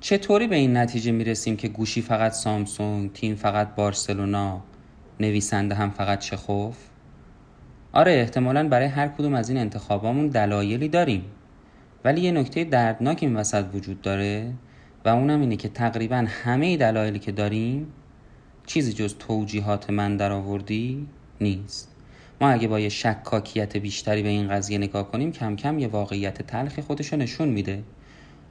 چطوری به این نتیجه می‌رسیم که گوشی فقط سامسونگ تیم فقط بارسلونا نویسنده هم فقط چخوف؟ آره احتمالا برای هر کدوم از این انتخابامون دلایلی داریم. ولی یه نکته دردناک این وسط وجود داره و اونم اینه که تقریبا همه دلایلی که داریم چیزی جز توجیهات من در آوردی نیست. ما اگه با یه شکاکیت بیشتری به این قضیه نگاه کنیم کم کم یه واقعیت تلخی خودشو نشون میده.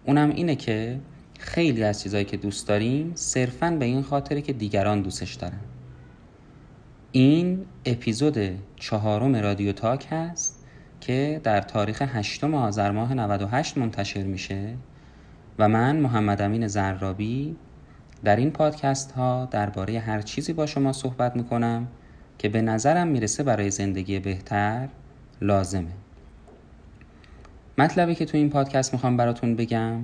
اونم اینه که خیلی از چیزهایی که دوست داریم صرفا به این خاطره که دیگران دوستش دارن. این اپیزود چهارم رادیو تاک هست که در تاریخ هشتم آذر ماه 98 منتشر میشه و من محمد امین زرابی در این پادکست ها درباره هر چیزی با شما صحبت می‌کنم که به نظرم می‌رسه برای زندگی بهتر لازمه. مطلبی که تو این پادکست می‌خوام براتون بگم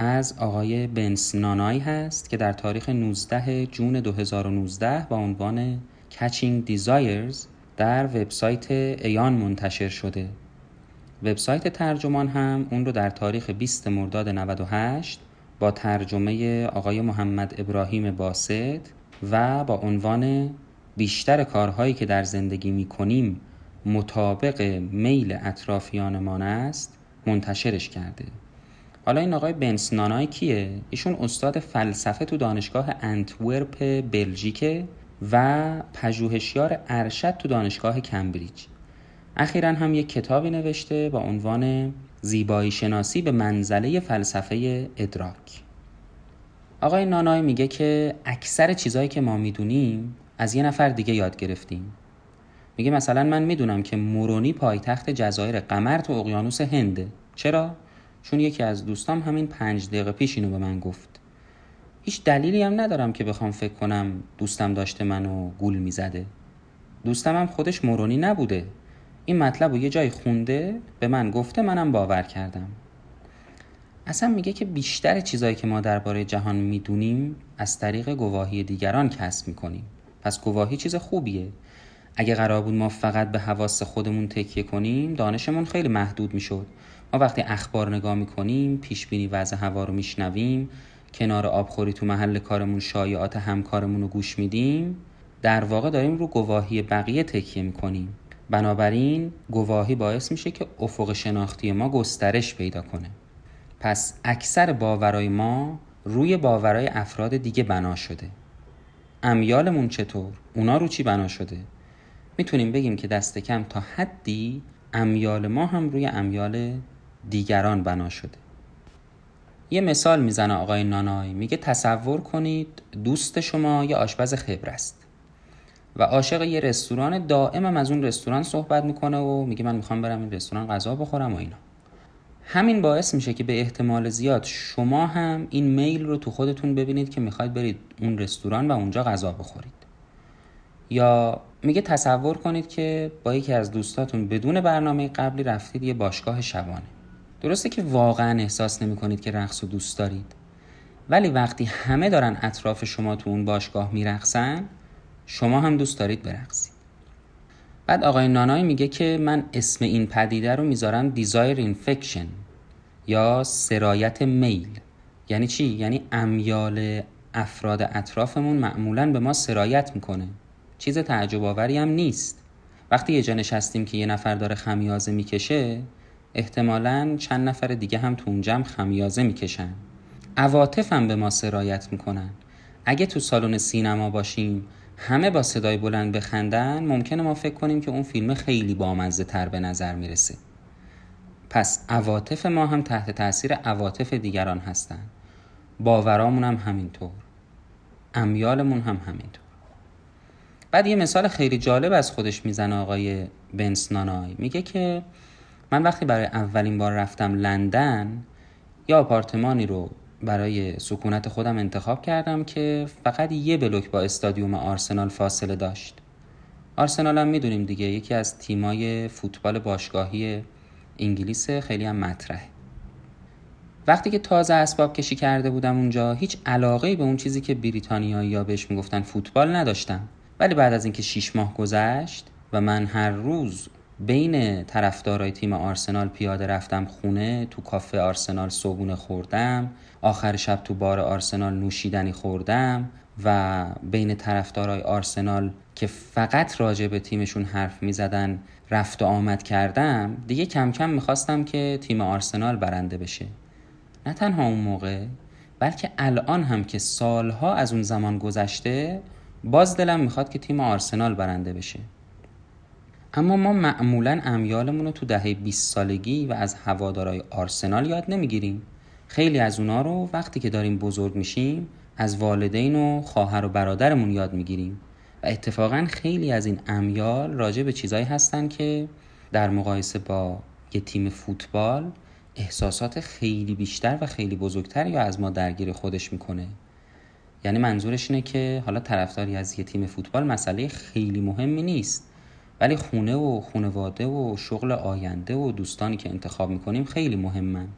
از آقای بنس نانای هست که در تاریخ 19 جون 2019 با عنوان Catching Desires در وبسایت ایان منتشر شده. وبسایت ترجمان هم اون رو در تاریخ 20 مرداد 98 با ترجمه آقای محمد ابراهیم باسد و با عنوان بیشتر کارهایی که در زندگی می کنیم مطابق میل اطرافیانمان است منتشرش کرده. حالا این آقای بنس نانای کیه؟ ایشون استاد فلسفه تو دانشگاه انتورپ بلژیکه و پژوهشیار ارشد تو دانشگاه کمبریج. اخیرا هم یک کتابی نوشته با عنوان زیبایی شناسی به منزله فلسفه ادراک. آقای نانای میگه که اکثر چیزهایی که ما می‌دونیم از یه نفر دیگه یاد گرفتیم. میگه مثلا من می‌دونم که مورونی پایتخت جزایر قمر تو اقیانوس هنده چرا؟ چون یکی از دوستام همین پنج دقیقه پیش اینو به من گفت. هیچ دلیلی هم ندارم که بخوام فکر کنم دوستم داشته منو گول می‌زده. دوستم هم خودش مورونی نبوده. این مطلب رو یه جای خونده به من گفته منم باور کردم. اصلا میگه که بیشتر چیزایی که ما درباره جهان می‌دونیم از طریق گواهی دیگران کسب می‌کنیم. پس گواهی چیز خوبیه. اگه قرار بود ما فقط به حواس خودمون تکیه کنیم دانشمون خیلی محدود می‌شد. ما وقتی اخبار نگاه می‌کنیم پیش بینی وضع هوا رو میشنویم کنار آبخوری تو محل کارمون شایعات همکارمون رو گوش میدیم در واقع داریم رو گواهی بقیه تکیه می‌کنیم بنابراین گواهی باعث میشه که افق شناختی ما گسترش پیدا کنه پس اکثر باورای ما روی باورای افراد دیگه بنا شده امیالمون چطور؟ اونا رو چی بنا شده؟ می‌تونیم بگیم که دست کم تا حدی امیال ما هم روی امیال دیگران بنا شده. یه مثال می‌زنه آقای نانای میگه تصور کنید دوست شما یه آشپز خبر است و عاشق یه رستوران دائمم از اون رستوران صحبت می‌کنه و میگه من می‌خوام برم این رستوران غذا بخورم و اینا. همین باعث میشه که به احتمال زیاد شما هم این میل رو تو خودتون ببینید که می‌خواید برید اون رستوران و اونجا غذا بخورید. یا میگه تصور کنید که با یکی از دوستاتون بدون برنامه قبلی رفتید یه باشگاه شبانه. درسته که واقعا احساس نمی کنید که رقص رو دوست دارید. ولی وقتی همه دارن اطراف شما تو اون باشگاه میرقصن شما هم دوست دارید برقصید. بعد آقای نانای میگه که من اسم این پدیده رو می‌ذارم desire infection یا سرایت میل. یعنی چی؟ یعنی امیال افراد اطرافمون معمولا به ما سرایت می‌کنه. چیز تعجب آوری هم نیست. وقتی یه جا نشستیم که یه نفر داره خمیازه می‌کشه احتمالا چند نفر دیگه هم تو اون جمع خمیازه می‌کشن. عواطف هم به ما سرایت می‌کنن. اگه تو سالن سینما باشیم همه با صدای بلند بخندن ممکنه ما فکر کنیم که اون فیلم خیلی بامزه تر به نظر می‌رسه. پس عواطف ما هم تحت تاثیر عواطف دیگران هستن. باورامون هم همینطور. امیالمون هم همینطور. بعد یه مثال خیلی جالب از خودش می‌زنه آقای بنس نانای. میگه که من وقتی برای اولین بار رفتم لندن یا آپارتمانی رو برای سکونت خودم انتخاب کردم که فقط یه بلوک با استادیوم آرسنال فاصله داشت. آرسنال هم می‌دونیم دیگه یکی از تیمای فوتبال باشگاهی انگلیس خیلی هم مطرحه. وقتی که تازه اسباب کشی کرده بودم اونجا هیچ علاقه به اون چیزی که بریتانیایی یا بهش می‌گفتن فوتبال نداشتم. ولی بعد از اینکه شیش ماه گذشت و من هر روز بین طرفدارای تیم آرسنال پیاده رفتم خونه تو کافه آرسنال صبونه خوردم. آخر شب تو بار آرسنال نوشیدنی خوردم و بین طرفدارای آرسنال که فقط راجع به تیمشون حرف می زدن رفت و آمد کردم دیگه کم کم می‌خواستم که تیم آرسنال برنده بشه. نه تنها اون موقع بلکه الان هم که سالها از اون زمان گذشته باز دلم می‌خواد که تیم آرسنال برنده بشه. اما ما معمولا امیالمون رو تو دهه 20 سالگی و از هوادارای آرسنال یاد نمی‌گیریم. خیلی از اونا رو وقتی که داریم بزرگ میشیم از والدین و خواهر و برادرمون یاد می‌گیریم. و اتفاقا خیلی از این امیال راجع به چیزایی هستن که در مقایسه با یه تیم فوتبال احساسات خیلی بیشتر و خیلی بزرگتر یا از ما درگیر خودش می‌کنه. یعنی منظورش اینه که حالا طرفداری از یه تیم فوتبال مسئله خیلی مهمی نیست. ولی خونه و خونواده و شغل آینده و دوستانی که انتخاب می‌کنیم خیلی مهمن.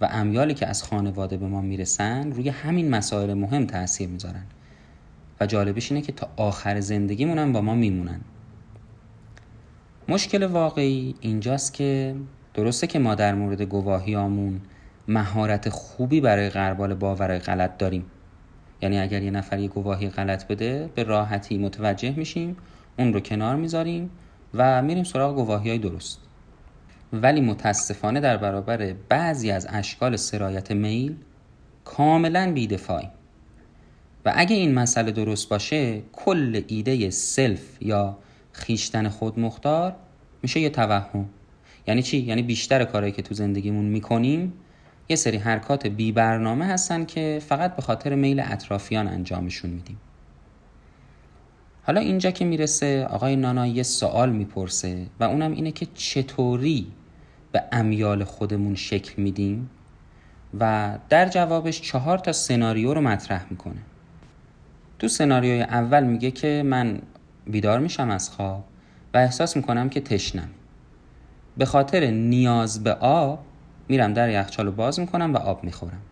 و امیالی که از خانواده به ما می‌رسن روی همین مسائل مهم تاثیر می‌ذارن. و جالبش اینه که تا آخر زندگیمون هم با ما میمونن. مشکل واقعی اینجاست که درسته که ما در مورد گواهیامون مهارت خوبی برای غربال باور غلط داریم. یعنی اگر یه نفر گواهی غلط بده به راحتی متوجه میشیم اون رو کنار می‌ذاریم و میریم سراغ گواهی های درست. ولی متاسفانه در برابر بعضی از اشکال سرایت میل کاملا بیدفاعیم. و اگه این مسئله درست باشه کل ایده سلف یا خیشتن خود مختار میشه یه توهم. یعنی چی؟ یعنی بیشتر کارهایی که تو زندگیمون می‌کنیم یه سری حرکات بی برنامه هستن که فقط به خاطر میل اطرافیان انجامشون میدیم. حالا اینجا که می‌رسه آقای نانا یه سوال می‌پرسه و اونم اینه که چطوری به امیال خودمون شکل میدیم؟ و در جوابش چهار تا سناریو رو مطرح می‌کنه. تو سناریوی اول میگه که من بیدار میشم از خواب و احساس می‌کنم که تشنم. به خاطر نیاز به آب میرم در یخچال رو باز می‌کنم و آب می‌خورم.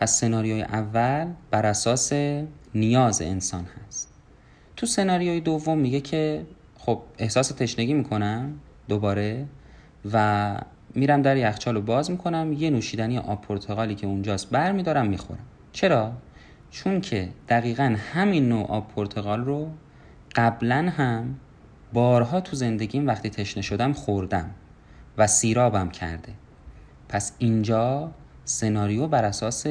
پس سناریوی اول بر اساس نیاز انسان هست. تو سناریوی دوم میگه که خب احساس تشنگی می‌کنم دوباره و میرم در یخچال رو باز می‌کنم. یه نوشیدنی آب پرتقالی که اونجاست بر میدارم می‌خورم. چرا؟ چون که دقیقا همین نوع آب پرتقال رو قبلا هم بارها تو زندگیم وقتی تشنه شدم خوردم و سیرابم کرده. پس اینجا سناریو بر اساس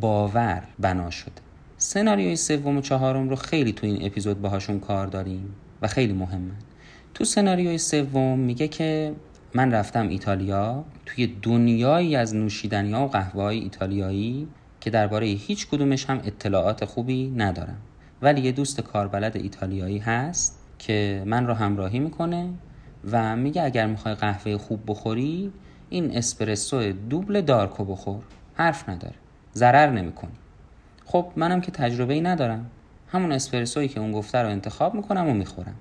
باور بنا شده. سناریوی سوم و چهارم رو خیلی تو این اپیزود باهاشون کار داریم و خیلی مهمن تو سناریوی سوم میگه که من رفتم ایتالیا توی دنیایی از نوشیدنی ها و قهوه های ایتالیایی که درباره هیچ کدومش هم اطلاعات خوبی ندارم. ولی یه دوست کاربلد ایتالیایی هست که من رو همراهی می‌کنه و میگه اگر می‌خوای قهوه خوب بخوری این اسپرسو دوبل دارکو بخور. حرف نداره. ضرر نمی‌کنی. خب منم که تجربه ای ندارم. همون اسپرسویی که اون گفته رو انتخاب می‌کنم و می‌خورم.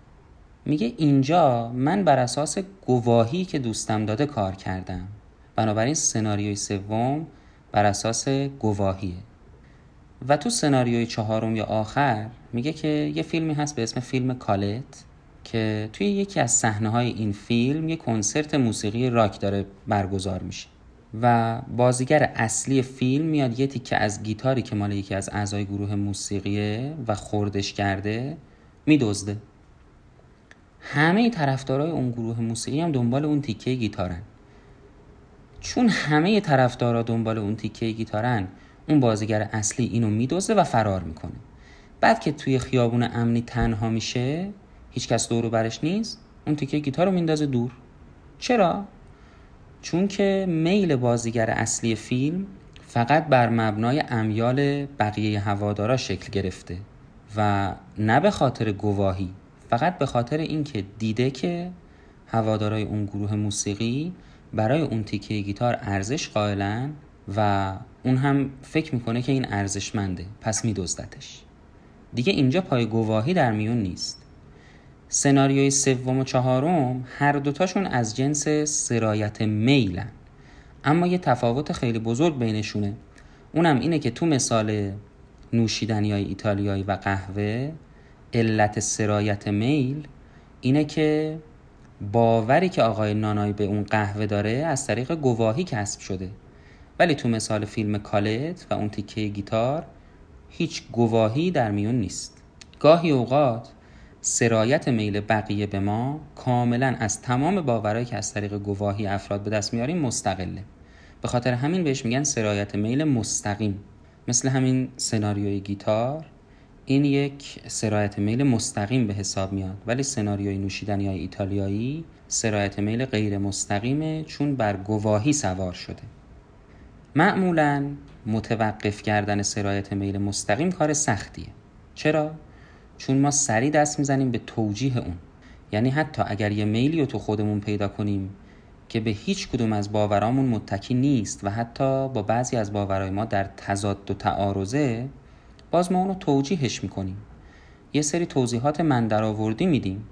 میگه اینجا من بر اساس گواهی که دوستم داده کار کردم. بنابراین سناریوی سوم بر اساس گواهیه. و تو سناریوی چهارم یا آخر میگه که یه فیلمی هست به اسم فیلم کالت که توی یکی از صحنه های این فیلم یه کنسرت موسیقی راک داره برگزار میشه. و بازیگر اصلی فیلم میاد یه تیکه از گیتاری که مال یکی از اعضای گروه موسیقیه و خوردش کرده میدزده. همه طرفدارای اون گروه موسیقی هم دنبال اون تیکه گیتارن. چون همه طرفدارا دنبال اون تیکه گیتارن اون بازیگر اصلی اینو میدزده و فرار می‌کنه. بعد که توی خیابون امنی تنها میشه هیچ کس دورو برش نیست اون تیکه گیتار رو میندازه دور. چرا؟ چون که میل بازیگر اصلی فیلم فقط بر مبنای امیال بقیه هوادارا شکل گرفته و نه به خاطر گواهی فقط به خاطر اینکه دیده که هوادارای اون گروه موسیقی برای اون تیکه گیتار ارزش قائلن و اون هم فکر می‌کنه که این ارزشمنده پس میدزدتش. دیگه اینجا پای گواهی در میون نیست. سناریوی سوم و چهارم هر دوتاشون از جنس سرایت میلن. اما یه تفاوت خیلی بزرگ بینشونه. اونم اینه که تو مثال نوشیدنی های ایتالیایی و قهوه علت سرایت میل اینه که باوری که آقای نانایی به اون قهوه داره از طریق گواهی کسب شده. ولی تو مثال فیلم کالت و اون تیکه گیتار هیچ گواهی در میون نیست. گاهی اوقات سرایت میل بقیه به ما کاملا از تمام باورهایی که از طریق گواهی افراد به دست میاریم مستقله. به خاطر همین بهش میگن سرایت میل مستقیم. مثل همین سناریوی گیتار این یک سرایت میل مستقیم به حساب میاد. ولی سناریوی نوشیدنی های ایتالیایی سرایت میل غیر مستقیمه چون بر گواهی سوار شده. معمولا متوقف کردن سرایت میل مستقیم کار سختیه. چرا؟ چون ما سریع دست می‌زنیم به توجیه اون. یعنی حتی اگر یه میلی رو تو خودمون پیدا کنیم که به هیچ کدوم از باورامون متکی نیست و حتی با بعضی از باورهای ما در تضاد و تعارضه باز ما اونو توجیهش می‌کنیم. یه سری توضیحات من درآوردی میدیم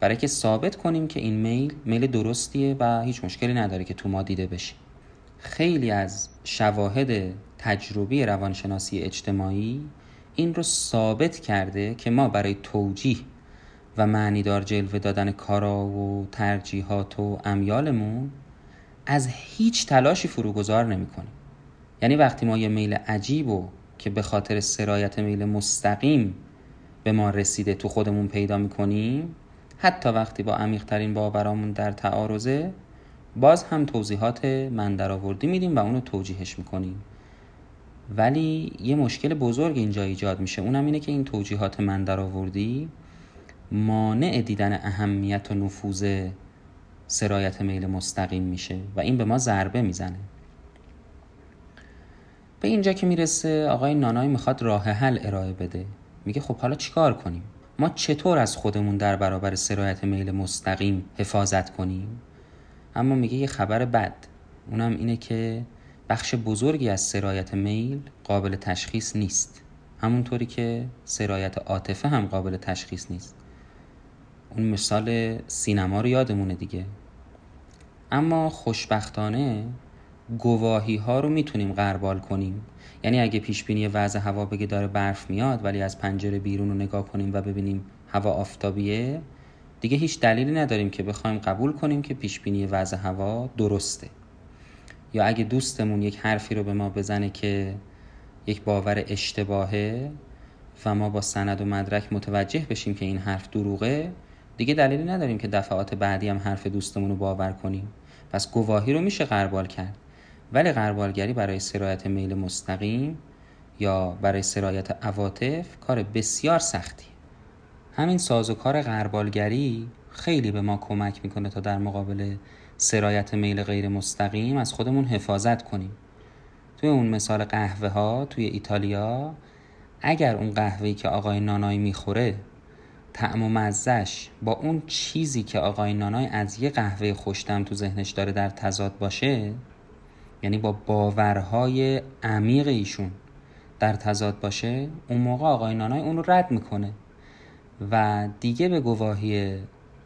برای که ثابت کنیم که این میل میل درستیه و هیچ مشکلی نداره که تو ما دیده بشه. خیلی از شواهد تجربی روانشناسی اجتماعی این رو ثابت کرده که ما برای توجیه و معنیدار جلوه دادن کارا و ترجیحات و امیالمون از هیچ تلاشی فروگذار نمی کنیم. یعنی وقتی ما یه میل عجیب و که به خاطر سرایت میل مستقیم به ما رسیده تو خودمون پیدا می‌کنیم حتی وقتی با عمیقترین باورامون در تعارضه باز هم توضیحات من درآوردی میدیم و اونو توجیهش می‌کنیم ولی یه مشکل بزرگ اینجا ایجاد میشه. اونم اینه که این توجیهات من درآوردی مانع دیدن اهمیت و نفوذ سرایت میل مستقیم میشه و این به ما ضربه می‌زنه. به اینجا که می‌رسه آقای نانای می‌خواد راه حل ارائه بده. میگه خب حالا چیکار کنیم؟ ما چطور از خودمون در برابر سرایت میل مستقیم حفاظت کنیم؟ اما میگه یه خبر بد. اونم اینه که بخش بزرگی از سرایت میل قابل تشخیص نیست. همونطوری که سرایت عاطفه هم قابل تشخیص نیست. اون مثال سینما رو یادمونه دیگه. اما خوشبختانه گواهی ها رو می‌تونیم غربال کنیم. یعنی اگه پیش بینی وضع هوا بگه داره برف میاد ولی از پنجره بیرون رو نگاه کنیم و ببینیم هوا آفتابیه دیگه هیچ دلیلی نداریم که بخوایم قبول کنیم که پیش بینی وضع هوا درسته. یا اگه دوستمون یک حرفی رو به ما بزنه که یک باور اشتباهه و ما با سند و مدرک متوجه بشیم که این حرف دروغه دیگه دلیلی نداریم که دفعات بعدی هم حرف دوستمون رو باور کنیم. پس گواهی رو میشه غربال کرد. ولی غربالگری برای سرایت میل مستقیم یا برای سرایت عواطف کار بسیار سختی. همین سازوکار غربالگری خیلی به ما کمک می‌کنه تا در مقابل سرایت میل غیر مستقیم از خودمون حفاظت کنیم. توی اون مثال قهوه ها توی ایتالیا اگر اون قهوه‌ای که آقای نانای می‌خوره طعم و مزش با اون چیزی که آقای نانای از یه قهوه خوشتم تو ذهنش داره در تضاد باشه یعنی با باورهای عمیق ایشون در تضاد باشه اون موقع آقای نانای اون رو رد می‌کنه. و دیگه به گواهی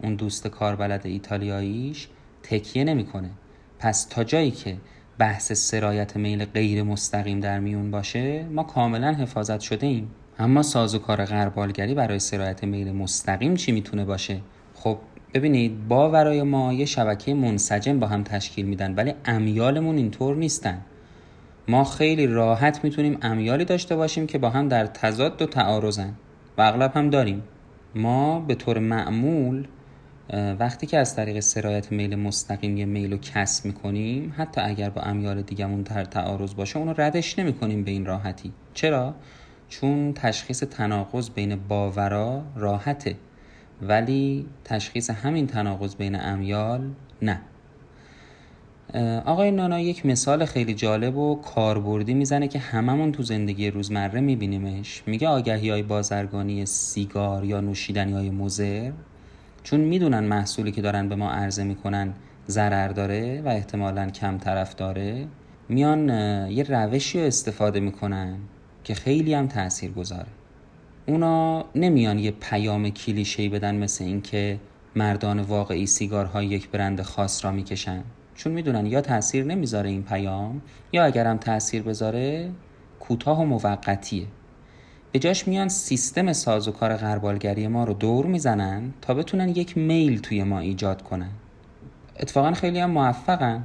اون دوست کاربلد ایتالیاییش تکیه نمی‌کنه. پس تا جایی که بحث سرایت میل غیر مستقیم در میون باشه ما کاملا حفاظت شده ایم اما سازوکار غربالگری برای سرایت میل مستقیم چی می‌تونه باشه؟ خب ببینید باورای ما یه شبکه منسجم با هم تشکیل میدن ولی امیالمون اینطور نیستن. ما خیلی راحت می‌تونیم امیالی داشته باشیم که با هم در تضاد و تعارضن. و اغلب هم داریم. ما به طور معمول وقتی که از طریق سرایت میل مستقیم یه میل رو کسب می‌کنیم حتی اگر با امیال دیگمون در تعارض باشه اونو ردش نمی‌کنیم به این راحتی. چرا؟ چون تشخیص تناقض بین باورا راحته ولی تشخیص همین تناقض بین امیال نه. آقای نانا یک مثال خیلی جالب و کاربردی می‌زنه که هممون تو زندگی روزمره میبینیمش. میگه آگهی های بازرگانی سیگار یا نوشیدنی های مزر چون می‌دونن محصولی که دارن به ما عرضه می‌کنن ضرر داره و احتمالا کم طرف داره میان یه روشی رو استفاده می‌کنن که خیلی هم تأثیر گذاره اونا نمیان یه پیام کلیشه‌ای بدن مثل اینکه مردان واقعی سیگارهای یک برند خاص را می‌کشن. چون می‌دونن یا تاثیر نمی‌ذاره این پیام یا اگرم تاثیر بذاره کوتاه و موقتیه. به جاش میان سیستم سازوکار غربالگری ما رو دور می‌زنن تا بتونن یک میل توی ما ایجاد کنن. اتفاقا خیلی هم موفقن.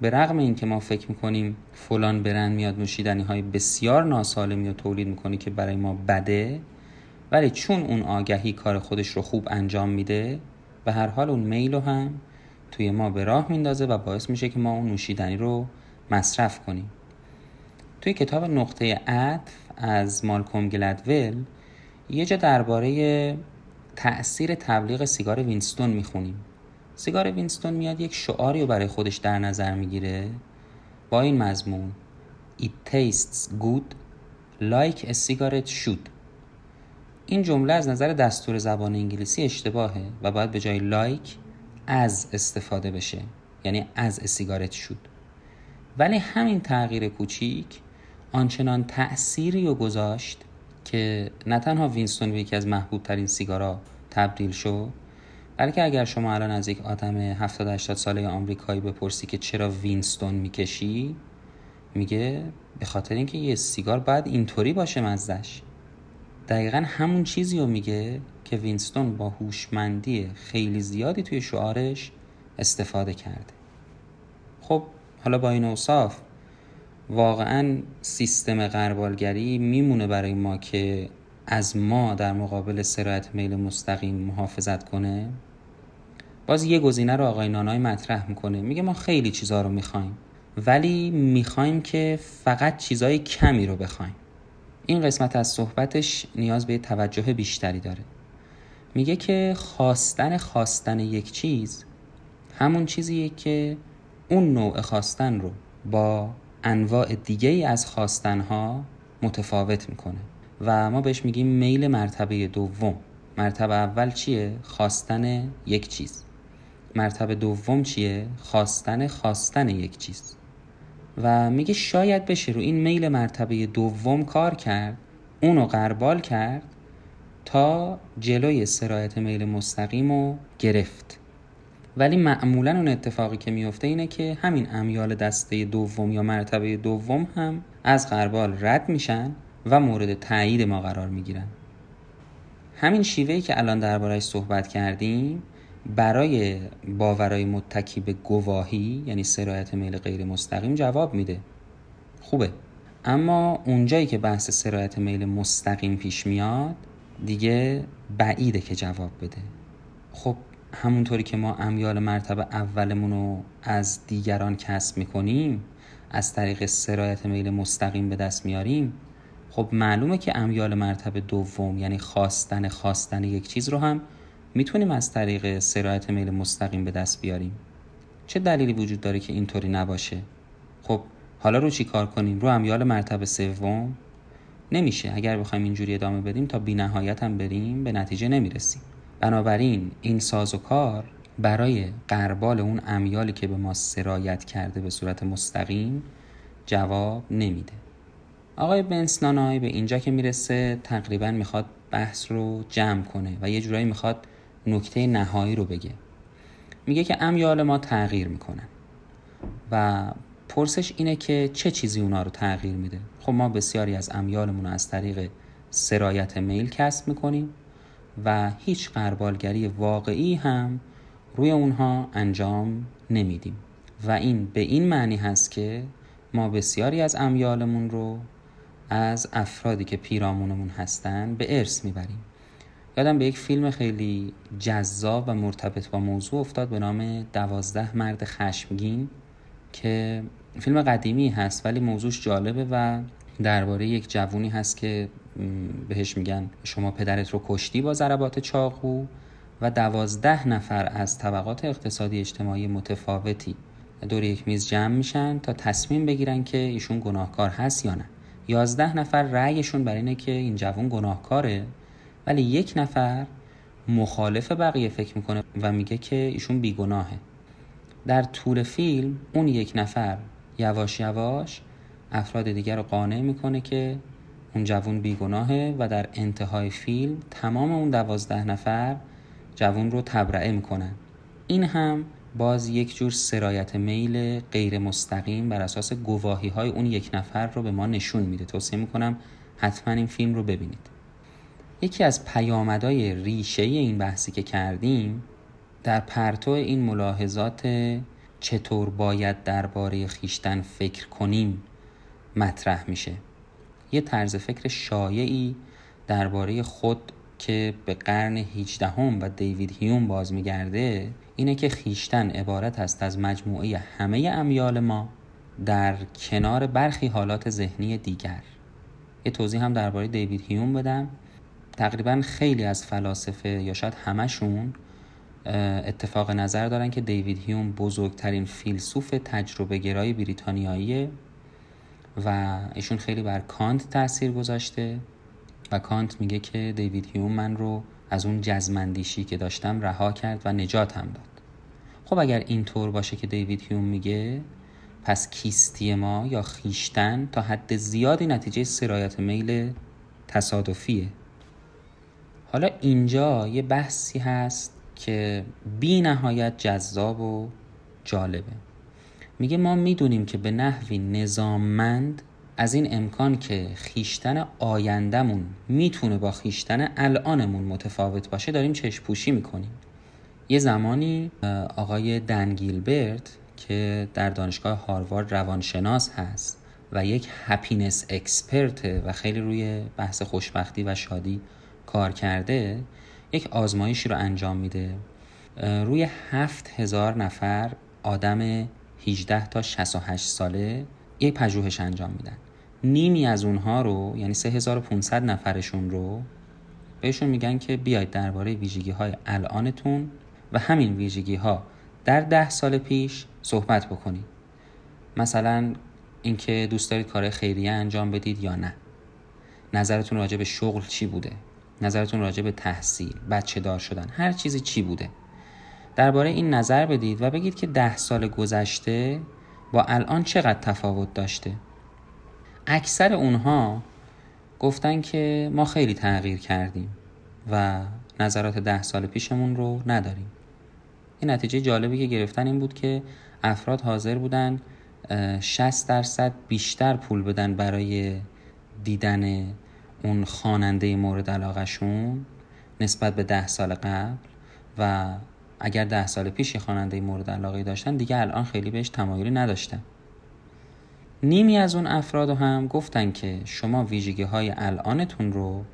به رغم اینکه ما فکر می‌کنیم فلان برند میاد نوشیدنی های بسیار ناسالمی رو تولید می‌کنی که برای ما بده ولی چون اون آگهی کار خودش رو خوب انجام میده و هر حال اون میل رو هم توی ما به راه میندازه و باعث میشه که ما اون نوشیدنی رو مصرف کنیم. توی کتاب نقطه عطف از مالکوم گلدول یه جا درباره تأثیر تبلیغ سیگار وینستون می‌خونیم. سیگار وینستون میاد یک شعاری رو برای خودش در نظر می‌گیره. با این مضمون It tastes good like a cigarette should. این جمله از نظر دستور زبان انگلیسی اشتباهه و باید به جای like از as استفاده بشه. یعنی as a cigarette should ولی همین تغییر کوچیک آنچنان تأثیری رو گذاشت که نه تنها وینستون به یکی از محبوب ترین سیگارا تبدیل شد بلکه اگر شما الان از یک آدم 70 80 ساله آمریکایی بپرسی که چرا وینستون می‌کشی میگه به خاطر اینکه یه سیگار باید اینطوری باشه مزدش دقیقا همون چیزی رو میگه که وینستون با هوشمندی خیلی زیادی توی شعارش استفاده کرده. خب حالا با این اوصاف واقعا سیستم غربالگری میمونه برای ما که از ما در مقابل سرایت میل مستقیم محافظت کنه. باز یه گزینه رو آقای نانای مطرح می‌کنه. میگه ما خیلی چیزها رو می‌خوایم ولی می‌خوایم که فقط چیزای کمی رو بخوایم. این قسمت از صحبتش نیاز به توجه بیشتری داره. میگه که خواستن خواستن یک چیز همون چیزیه که اون نوع خواستن رو با انواع دیگه ای از خواستنها متفاوت می‌کنه. و ما بهش میگیم میل مرتبه دوم. مرتبه اول چیه؟ خواستن یک چیز. مرتبه دوم چیه؟ خواستن خواستن یک چیز. و میگه شاید بشه رو این میل مرتبه دوم کار کرد اونو قربال کرد تا جلوی سرایت میل مستقیم رو گرفت. ولی معمولا اون اتفاقی که میفته اینه که همین امیال دسته دوم یا مرتبه دوم هم از قربال رد میشن و مورد تایید ما قرار می‌گیرن. همین شیوهی که الان دربارهش صحبت کردیم برای باورای متکی به گواهی یعنی سرایت میل غیر مستقیم جواب میده. خوبه. اما اونجایی که بحث سرایت میل مستقیم پیش میاد دیگه بعیده که جواب بده. خب همونطوری که ما امیال مرتبه اولمون رو از دیگران کسب می‌کنیم از طریق سرایت میل مستقیم به دست میاریم. خب معلومه که امیال مرتبه دوم یعنی خواستن خواستن یک چیز رو هم می‌تونیم از طریق سرایت میل مستقیم به دست بیاریم. چه دلیلی وجود داره که اینطوری نباشه؟ خب حالا رو چی کار کنیم؟ رو امیال مرتبه سوم؟ نمیشه. اگر بخوایم اینجوری ادامه بدیم تا بی نهایت هم بریم به نتیجه نمی‌رسیم. بنابراین این ساز و کار برای قربال اون امیالی که به ما سرایت کرده به صورت مستقیم جواب نمیده. آقای بنسنانای به اینجا که می‌رسه تقریبا می‌خواد بحث رو جمع کنه و یه جورایی می‌خواد نکته نهایی رو بگه. میگه که امیال ما تغییر می‌کنن و پرسش اینه که چه چیزی اونا رو تغییر میده؟ خب ما بسیاری از امیالمون رو از طریق سرایت میل کسب می‌کنیم. و هیچ قربالگری واقعی هم روی اونها انجام نمیدیم. و این به این معنی هست که ما بسیاری از امیالمون رو از افرادی که پیرامونمون هستن به ارث می‌بریم. یادم به یک فیلم خیلی جذاب و مرتبط با موضوع افتاد به نام دوازده مرد خشمگین که فیلم قدیمی هست ولی موضوعش جالبه و درباره یک جوونی هست که بهش میگن شما پدرت رو کشتی با ضربات چاقو و دوازده نفر از طبقات اقتصادی اجتماعی متفاوتی دور یک میز جمع میشن تا تصمیم بگیرن که ایشون گناهکار هست یا نه. یازده نفر رأیشون بر اینه که این جوون گناهکاره ولی یک نفر مخالف بقیه فکر می‌کنه و میگه که ایشون بیگناهه. در طول فیلم اون یک نفر یواش یواش افراد دیگر رو قانع می‌کنه که اون جوون بیگناهه و در انتهای فیلم تمام اون دوازده نفر جوون رو تبرعه می‌کنن. این هم باز یک جور سرایت میل غیر مستقیم بر اساس گواهی های اون یک نفر رو به ما نشون میده. توصیه می‌کنم حتما این فیلم رو ببینید. یکی از پیامدهای ریشه این بحثی که کردیم در پرتو این ملاحظات چطور باید درباره خیشتن فکر کنیم مطرح میشه. یه طرز فکر شایعی درباره خود که به قرن 18 هم و دیوید هیوم باز میگرده اینه که خیشتن عبارت است از مجموعه همه امیال ما در کنار برخی حالات ذهنی دیگر. یه توضیح هم درباره دیوید هیوم بدم. تقریبا خیلی از فلاسفه یا شاید همشون اتفاق نظر دارن که دیوید هیوم بزرگترین فیلسوف تجربه گرای بریتانیاییه. و ایشون خیلی بر کانت تاثیر گذاشته و کانت میگه که دیوید هیوم من رو از اون جزمندیشی که داشتم رها کرد و نجاتم داد. خب اگر اینطور باشه که دیوید هیوم میگه پس کیستی ما یا خیشتن تا حد زیادی نتیجه سرایت میل تصادفیه. حالا اینجا یه بحثی هست که بی نهایت جذاب و جالبه. میگه ما می‌دونیم که به نحوی نظاممند از این امکان که خویشتن آینده‌مون می‌تونه با خویشتن الانمون متفاوت باشه داریم چشم پوشی می‌کنیم. یه زمانی آقای دن گیلبرت که در دانشگاه هاروارد روانشناس هست و یک happiness expert و خیلی روی بحث خوشبختی و شادی کار کرده یک آزمایشی رو انجام میده. روی هفت هزار نفر آدم 18 تا 68 ساله یک پژوهش انجام میدن. نیمی از اونها رو یعنی 3500 نفرشون رو بهشون میگن که بیاید درباره ویژگی های الانتون و همین ویژگی ها در ده سال پیش صحبت بکنید. مثلا اینکه دوست دارید کار خیریه انجام بدید یا نه. نظرتون راجع به شغل چی بوده؟ نظرتون راجع به تحصیل بچه دار شدن هر چیزی چی بوده؟ درباره این نظر بدید و بگید که ده سال گذشته با الان چقدر تفاوت داشته. اکثر اونها گفتن که ما خیلی تغییر کردیم و نظرات ده سال پیشمون رو نداریم. این نتیجه جالبی که گرفتن این بود که افراد حاضر بودن 60 درصد بیشتر پول بدن برای دیدن اون خواننده مورد علاقهشون نسبت به ده سال قبل و اگر ده سال پیش خواننده مورد علاقه داشتن دیگه الان خیلی بهش تمایلی نداشتن. نیمی از اون افراد هم گفتن که شما ویژگی های الانتون رو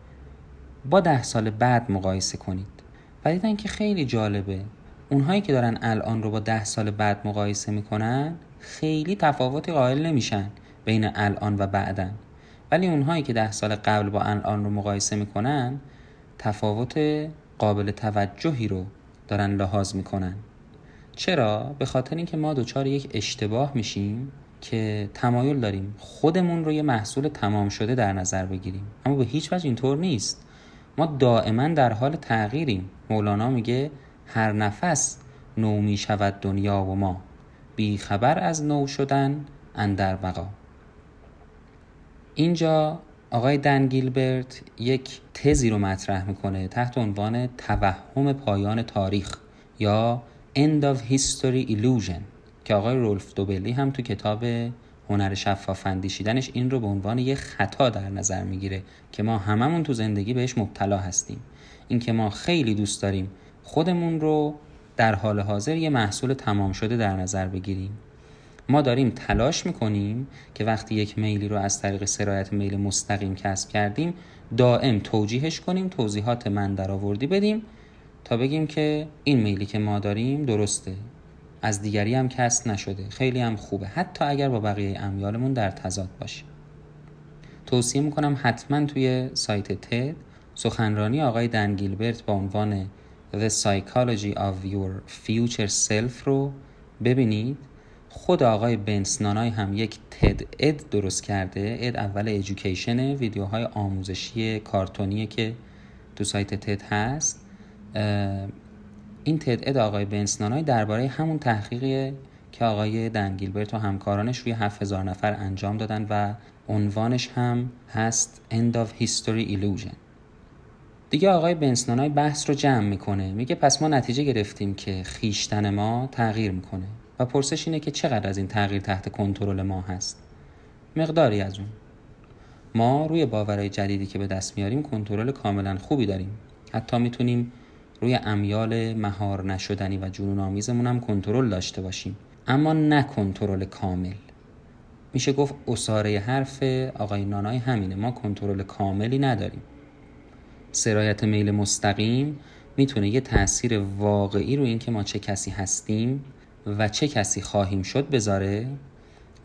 با ده سال بعد مقایسه کنید و دیدن که خیلی جالبه. اونهایی که دارن الان رو با ده سال بعد مقایسه می‌کنن خیلی تفاوتی قائل نمیشن بین الان و بعدن. ولی اونهایی که ده سال قبل با الان رو مقایسه می‌کنن تفاوت قابل توجهی رو دارن لحاظ می‌کنن. چرا؟ به خاطر اینکه ما دچار یک اشتباه میشیم که تمایل داریم خودمون رو یه محصول تمام شده در نظر بگیریم. اما به هیچ وجه اینطور نیست. ما دائما در حال تغییریم. مولانا میگه هر نفس نو می شود دنیا و ما. بی خبر از نو شدن اندر بقا. اینجا آقای دن گیلبرت یک تزی رو مطرح می‌کنه تحت عنوان توهم پایان تاریخ یا End of History Illusion که آقای رولف دوبلی هم تو کتاب هنر شفاف اندیشیدنش این رو به عنوان یک خطا در نظر می‌گیره که ما هممون تو زندگی بهش مبتلا هستیم. اینکه ما خیلی دوست داریم خودمون رو در حال حاضر یه محصول تمام شده در نظر بگیریم. ما داریم تلاش می‌کنیم که وقتی یک میلی رو از طریق سرایت میل مستقیم کسب کردیم دائم توجیهش کنیم توضیحات من در آوردی بدیم تا بگیم که این میلی که ما داریم درسته. از دیگری هم کسب نشده. خیلی هم خوبه. حتی اگر با بقیه امیالمون در تضاد باشه. توصیه می‌کنم حتما توی سایت تد سخنرانی آقای دن گیلبرت با عنوان The Psychology of Your Future Self رو ببینید. خود آقای بنسنانای هم یک تد اد درست کرده. اد اول ایژوکیشن ویدیوهای آموزشی کارتونیه که تو سایت تد هست. این تد اد آقای بنسنانای درباره همون تحقیقی که آقای دنگیلبرت و همکارانش روی 7000 نفر انجام دادن و عنوانش هم هست End of History Illusion. دیگه آقای بنسنانای بحث رو جمع می‌کنه. میگه پس ما نتیجه گرفتیم که خیشتن ما تغییر می‌کنه. و پرسش اینه که چقدر از این تغییر تحت کنترل ما هست. مقداری از اون. ما روی باورهای جدیدی که به دست میاریم کنترل کاملا خوبی داریم. حتی می‌تونیم روی امیال مهار نشدنی و جنون آمیزمون هم کنترل داشته باشیم. اما نه کنترل کامل. میشه گفت اساره حرف آقای نانای همینه. ما کنترل کاملی نداریم. سرایت میل مستقیم می‌تونه یه تاثیر واقعی رو اینکه ما چه کسی هستیم و چه کسی خواهیم شد بذاره؟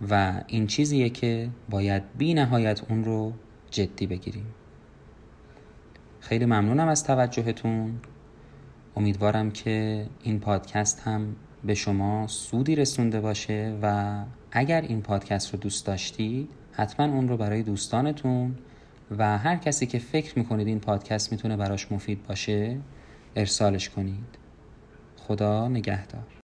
و این چیزیه که باید بی نهایت اون رو جدی بگیریم. خیلی ممنونم از توجهتون. امیدوارم که این پادکست هم به شما سودی رسونده باشه و اگر این پادکست رو دوست داشتید حتما اون رو برای دوستانتون و هر کسی که فکر می‌کنید این پادکست می‌تونه براش مفید باشه ارسالش کنید. خدا نگهدار.